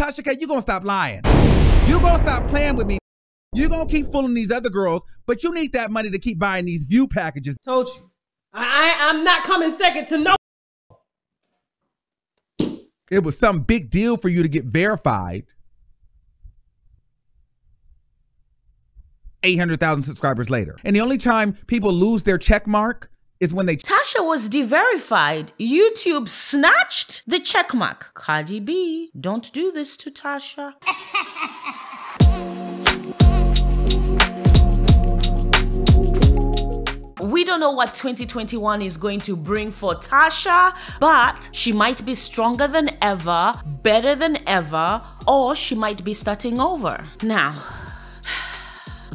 Tasha K, you're gonna stop lying. You're gonna stop playing with me. You're gonna keep fooling these other girls, but you need that money to keep buying these view packages. Told you. I, I I'm not coming second to no. It was some big deal for you to get verified. 800,000 subscribers later. And the only time people lose their check mark is when they Tasha was de-verified. YouTube snatched the checkmark. Cardi B, don't do this to Tasha. We don't know what 2021 is going to bring for Tasha, but she might be stronger than ever, better than ever, or she might be starting over. Now,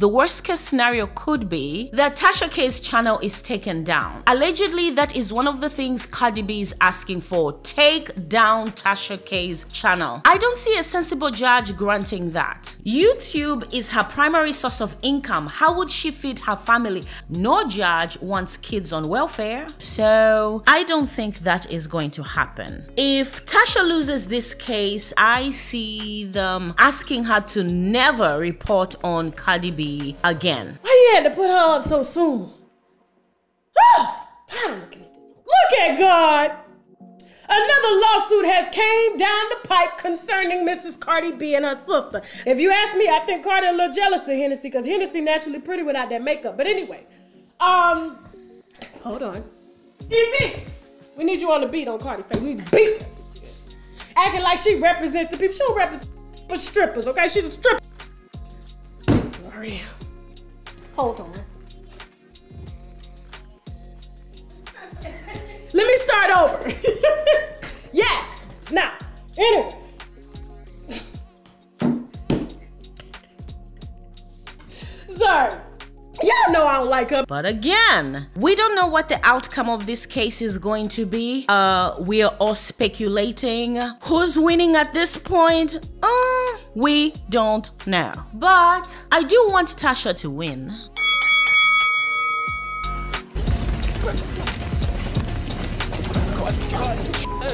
the worst case scenario could be that Tasha K's channel is taken down. Allegedly, that is one of the things Cardi B is asking for. Take down Tasha K's channel. I don't see a sensible judge granting that. YouTube is her primary source of income. How would she feed her family? No judge wants kids on welfare. So I don't think that is going to happen. If Tasha loses this case, I see them asking her to never report on Cardi B again. Why you had to put her up so soon? Ah, tired of looking at. Look at God. Another lawsuit has came down the pipe concerning Mrs. Cardi B and her sister. If you ask me, I think Cardi a little jealous of Hennessy because Hennessy naturally pretty without that makeup. But anyway, um, hold on. Evie, we need you on the beat on Cardi face. We need beat. Acting like she represents the people. She don't represent but strippers, okay? She's a stripper. Sorry. Hold on. Let me start over. yes. Now, anyway. Sorry. Y'all know I don't like her. But again, we don't know what the outcome of this case is going to be. Uh, we are all speculating. Who's winning at this point? Uh, we don't know. But I do want Tasha to win.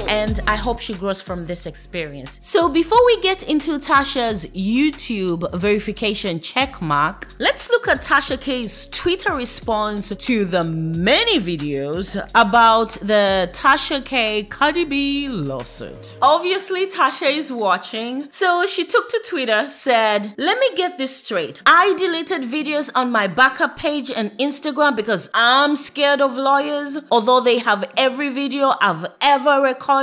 And I hope she grows from this experience. So before we get into Tasha's YouTube verification check mark, let's look at Tasha K's Twitter response to the many videos about the Tasha K Cardi B lawsuit. Obviously, Tasha is watching, so she took to Twitter, said, Let me get this straight. I deleted videos on my backup page and Instagram because I'm scared of lawyers, although they have every video I've ever recorded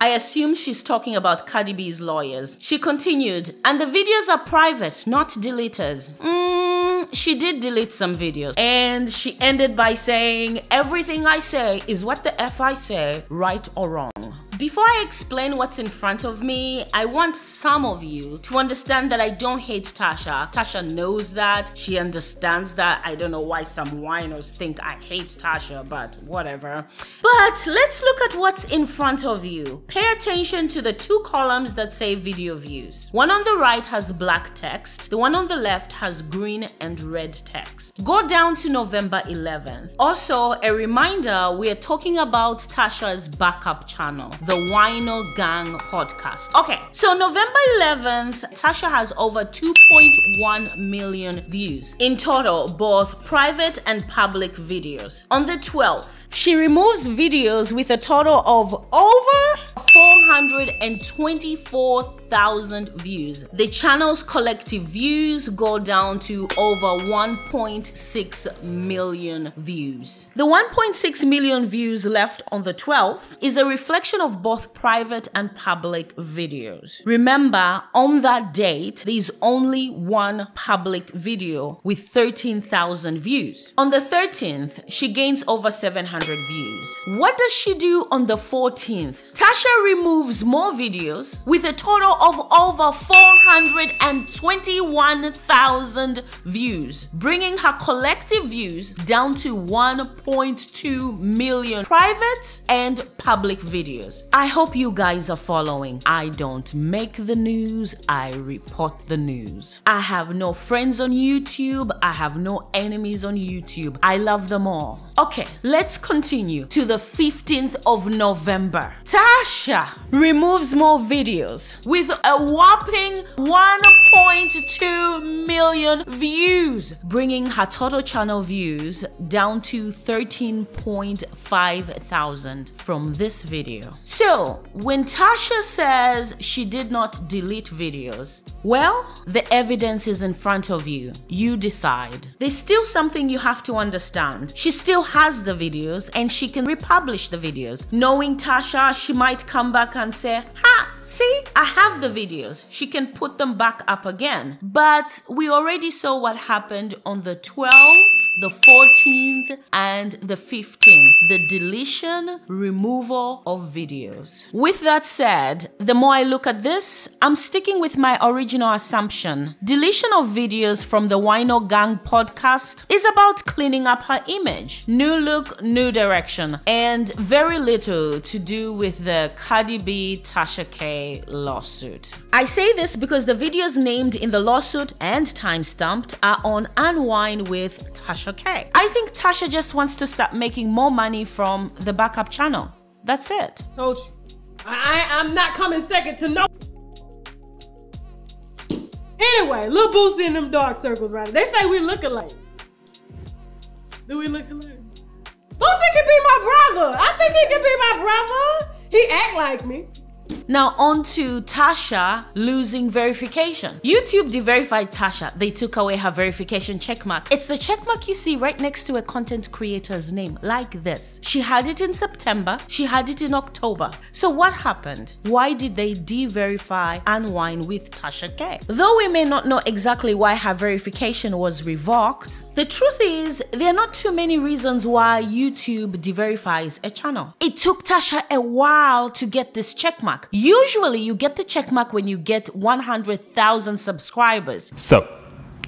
I assume she's talking about Cardi B's lawyers. She continued, and the videos are private, not deleted. Mm, she did delete some videos. And she ended by saying, everything I say is what the F I say, right or wrong. Before I explain what's in front of me, I want some of you to understand that I don't hate Tasha. Tasha knows that. She understands that. I don't know why some whiners think I hate Tasha, but whatever. But let's look at what's in front of you. Pay attention to the two columns that say video views. One on the right has black text. The one on the left has green and red text. Go down to November 11th. Also, a reminder, we are talking about Tasha's backup channel the Wino Gang podcast. Okay, so November 11th, Tasha has over 2.1 million views in total, both private and public videos. On the 12th, she removes videos with a total of over 424,000 views. The channel's collective views go down to over 1.6 million views. The 1.6 million views left on the 12th is a reflection of both private and public videos. Remember, on that date, there's only one public video with 13,000 views. On the 13th, she gains over 700 views. What does she do on the 14th? Tasha removes more videos with a total of over 421,000 views, bringing her collective views down to 1.2 million private and public videos. I hope you guys are following. I don't make the news, I report the news. I have no friends on YouTube, I have no enemies on YouTube. I love them all. Okay, let's continue to the 15th of November. Tasha Tasha removes more videos. With a whopping 1.2 million views, bringing her total channel views down to 13.5 thousand from this video. So, when Tasha says she did not delete videos, well, the evidence is in front of you. You decide. There's still something you have to understand. She still has the videos and she can republish the videos. Knowing Tasha, she might come back and say! See, I have the videos. She can put them back up again. But we already saw what happened on the 12th, the 14th, and the 15th. The deletion, removal of videos. With that said, the more I look at this, I'm sticking with my original assumption. Deletion of videos from the Wino Gang podcast is about cleaning up her image. New look, new direction, and very little to do with the Cardi B Tasha K lawsuit. I say this because the videos named in the lawsuit and time-stamped are on Unwine with Tasha K. I think Tasha just wants to start making more money from the backup channel. That's it. Told you. I, I'm not coming second to no. Anyway, Lil Boosie in them dark circles, right? They say we look alike. Do we look alike? Boosie could be my brother. I think he could be my brother. He act like me. Now on to Tasha losing verification. YouTube de-verified Tasha. They took away her verification checkmark. It's the checkmark you see right next to a content creator's name, like this. She had it in September, she had it in October. So what happened? Why did they de-verify Unwine with Tasha K? Though we may not know exactly why her verification was revoked, the truth is there are not too many reasons why YouTube de-verifies a channel. It took Tasha a while to get this checkmark. Usually, you get the checkmark when you get 100,000 subscribers. So,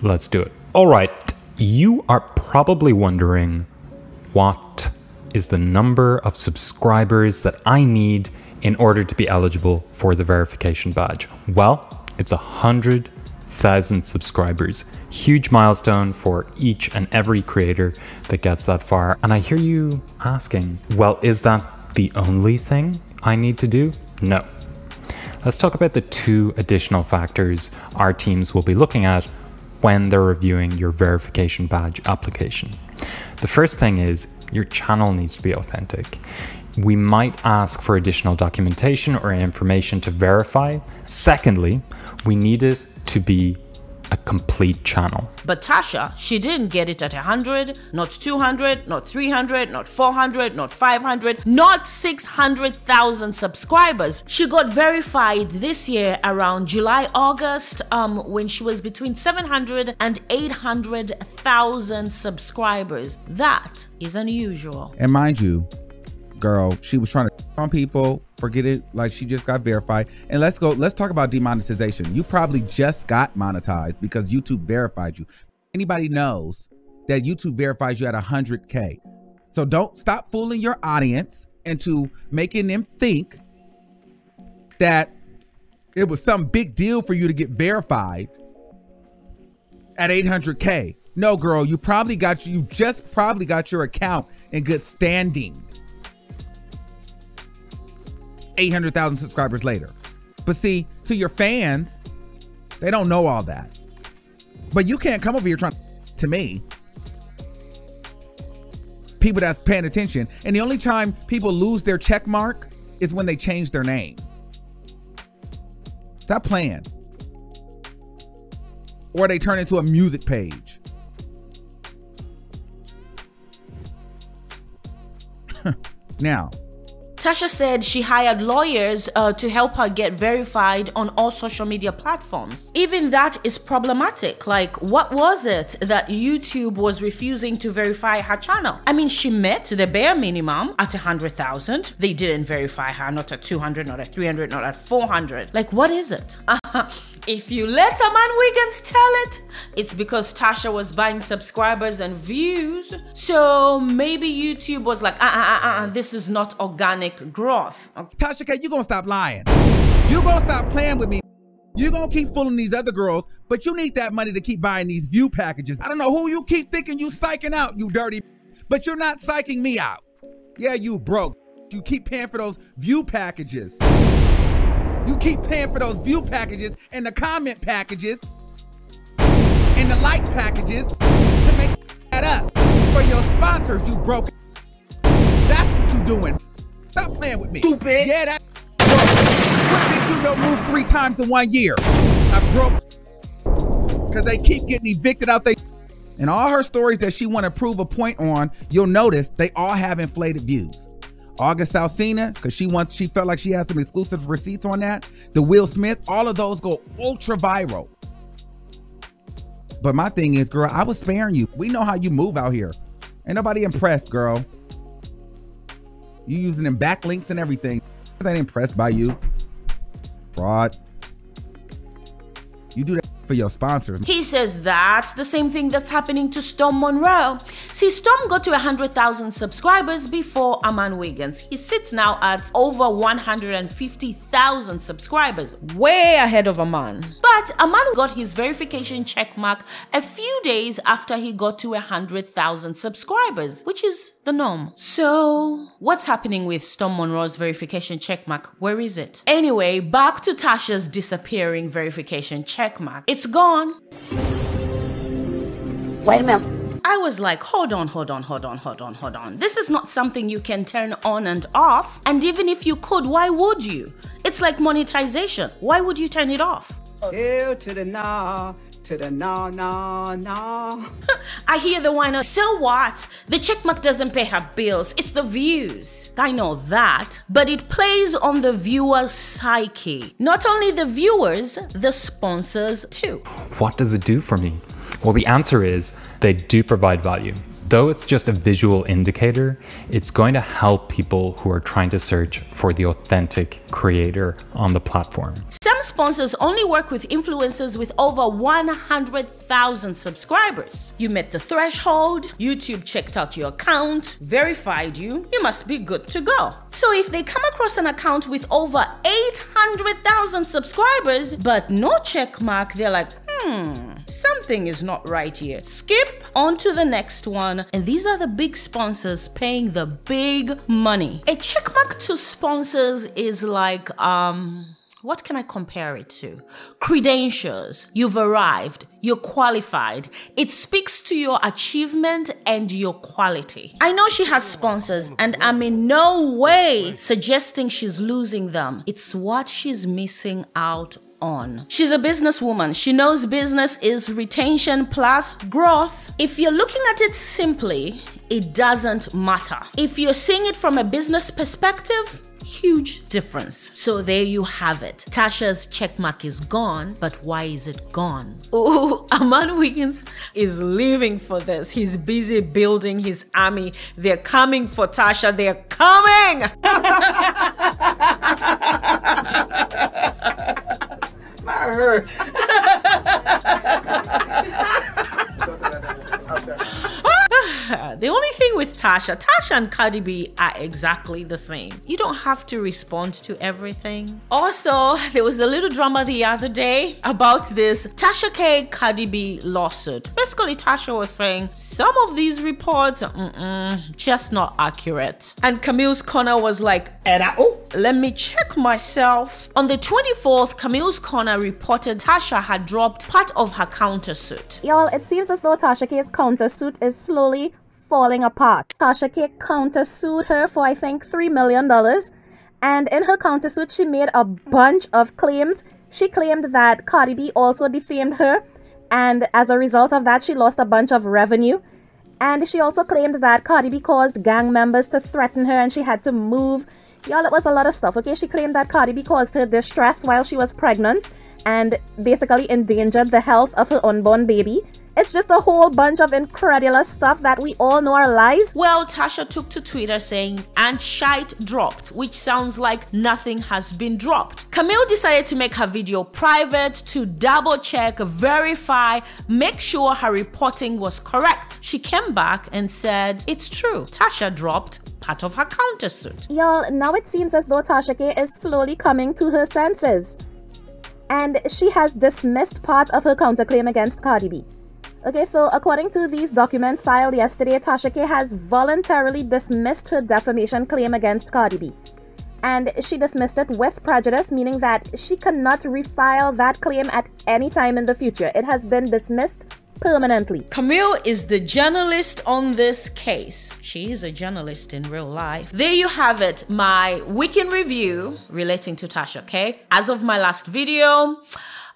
let's do it. All right, you are probably wondering what is the number of subscribers that I need in order to be eligible for the verification badge? Well, it's a hundred thousand subscribers. Huge milestone for each and every creator that gets that far. And I hear you asking, well, is that the only thing I need to do? No. Let's talk about the two additional factors our teams will be looking at when they're reviewing your verification badge application. The first thing is your channel needs to be authentic. We might ask for additional documentation or information to verify. Secondly, we need it to be a complete channel. But Tasha, she didn't get it at 100, not 200, not 300, not 400, not 500, not 600,000 subscribers. She got verified this year around July, August, um, when she was between 700 and 800,000 subscribers. That is unusual. And mind you, girl, she was trying to on people, forget it, like she just got verified. And let's go, let's talk about demonetization. You probably just got monetized because YouTube verified you. Anybody knows that YouTube verifies you at 100K. So don't stop fooling your audience into making them think that it was some big deal for you to get verified at 800K. No, girl, you probably got you just probably got your account in good standing. 800,000 subscribers later. But see, to your fans, they don't know all that. But you can't come over here trying to me. People that's paying attention. And the only time people lose their check mark is when they change their name. Stop playing. Or they turn into a music page. now, Tasha said she hired lawyers uh, to help her get verified on all social media platforms. Even that is problematic. Like, what was it that YouTube was refusing to verify her channel? I mean, she met the bare minimum at 100,000. They didn't verify her, not at 200, not at 300, not at 400. Like, what is it? if you let Armon Wiggins tell it, it's because Tasha was buying subscribers and views. So maybe YouTube was like, uh uh uh, uh this is not organic growth. Okay. Tasha K, you gonna stop lying. You gonna stop playing with me. You're gonna keep fooling these other girls, but you need that money to keep buying these view packages. I don't know who you keep thinking you psyching out, you dirty, but you're not psyching me out. Yeah, you broke. You keep paying for those view packages. You keep paying for those view packages and the comment packages and the like packages to make that up for your sponsors, you broke. That's what you're doing. Stop playing with me. Stupid. Yeah, that. What did you know move three times in one year? I broke because they keep getting evicted out there. And all her stories that she want to prove a point on, you'll notice they all have inflated views. August Alsina, because she wants she felt like she has some exclusive receipts on that. The Will Smith, all of those go ultra viral. But my thing is, girl, I was sparing you. We know how you move out here. Ain't nobody impressed, girl. You using them backlinks and everything. I ain't impressed by you. Fraud. You do that for your sponsors. He says that's the same thing that's happening to Storm Monroe. See, Storm got to 100,000 subscribers before Armon Wiggins. He sits now at over 150,000 subscribers, way ahead of Armon. But Armon got his verification check mark a few days after he got to 100,000 subscribers, which is the norm. So, what's happening with Storm Monroe's verification check mark? Where is it? Anyway, back to Tasha's disappearing verification check mark. It's gone. Wait a minute. I was like, hold on, hold on, hold on, hold on, hold on. This is not something you can turn on and off. And even if you could, why would you? It's like monetization. Why would you turn it off? Ew to the nah, to the nah, nah, nah. I hear the whiner, so what? The checkmark doesn't pay her bills, it's the views. I know that, but it plays on the viewer's psyche. Not only the viewers, the sponsors too. What does it do for me? Well, the answer is they do provide value. Though it's just a visual indicator, it's going to help people who are trying to search for the authentic creator on the platform. Some sponsors only work with influencers with over 100,000 subscribers. You met the threshold, YouTube checked out your account, verified you, you must be good to go. So if they come across an account with over 800,000 subscribers but no check mark, they're like, hmm, something is not right here. Skip on to the next one. And these are the big sponsors paying the big money. A checkmark to sponsors is like, um, what can I compare it to? Credentials. You've arrived. You're qualified. It speaks to your achievement and your quality. I know she has sponsors, and I'm in no way suggesting she's losing them. It's what she's missing out on. She's a businesswoman. She knows business is retention plus growth. If you're looking at it simply, it doesn't matter. If you're seeing it from a business perspective, huge difference. So there you have it. Tasha's checkmark is gone, but why is it gone? Oh, Armon Wiggins is living for this. He's busy building his army. They're coming for Tasha. They're coming. I Tasha, Tasha and Cardi B are exactly the same. You don't have to respond to everything. Also, there was a little drama the other day about this Tasha K Cardi B lawsuit. Basically, Tasha was saying some of these reports are just not accurate. And Camille's Corner was like, And I, oh, let me check myself. On the 24th, Camille's Corner reported Tasha had dropped part of her countersuit. Y'all, it seems as though Tasha K's countersuit is slowly falling apart. Tasha K countersued her for, I think, $3 million. And in her countersuit, she made a bunch of claims. She claimed that Cardi B also defamed her. And as a result of that, she lost a bunch of revenue. And she also claimed that Cardi B caused gang members to threaten her and she had to move. Y'all, it was a lot of stuff, okay? She claimed that Cardi B caused her distress while she was pregnant and basically endangered the health of her unborn baby. It's just a whole bunch of incredulous stuff that we all know are lies. Well, Tasha took to Twitter saying, and shite dropped, which sounds like nothing has been dropped. Camille decided to make her video private to double check, verify, make sure her reporting was correct. She came back and said, it's true, Tasha dropped part of her countersuit. Y'all, now it seems as though Tasha K is slowly coming to her senses. And she has dismissed part of her counterclaim against Cardi B. Okay, so according to these documents filed yesterday, Tasha K has voluntarily dismissed her defamation claim against Cardi B. and she dismissed it with prejudice, meaning that she cannot refile that claim at any time in the future. It has been dismissed permanently. Camille is the journalist on this case. She is a journalist in real life. There you have it, my weekend review relating to Tasha, okay? As of my last video,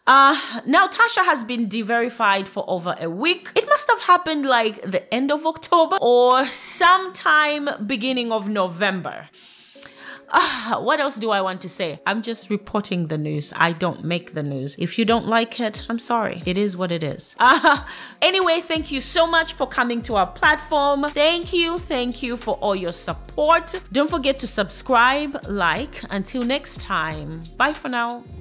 uh, now Tasha has been de-verified for over a week. It must have happened like the end of October or sometime beginning of November. Uh, what else do I want to say? I'm just reporting the news. I don't make the news. If you don't like it, I'm sorry. It is what it is. Uh, anyway, thank you so much for coming to our platform. Thank you. Thank you for all your support. Don't forget to subscribe, like. Until next time. Bye for now.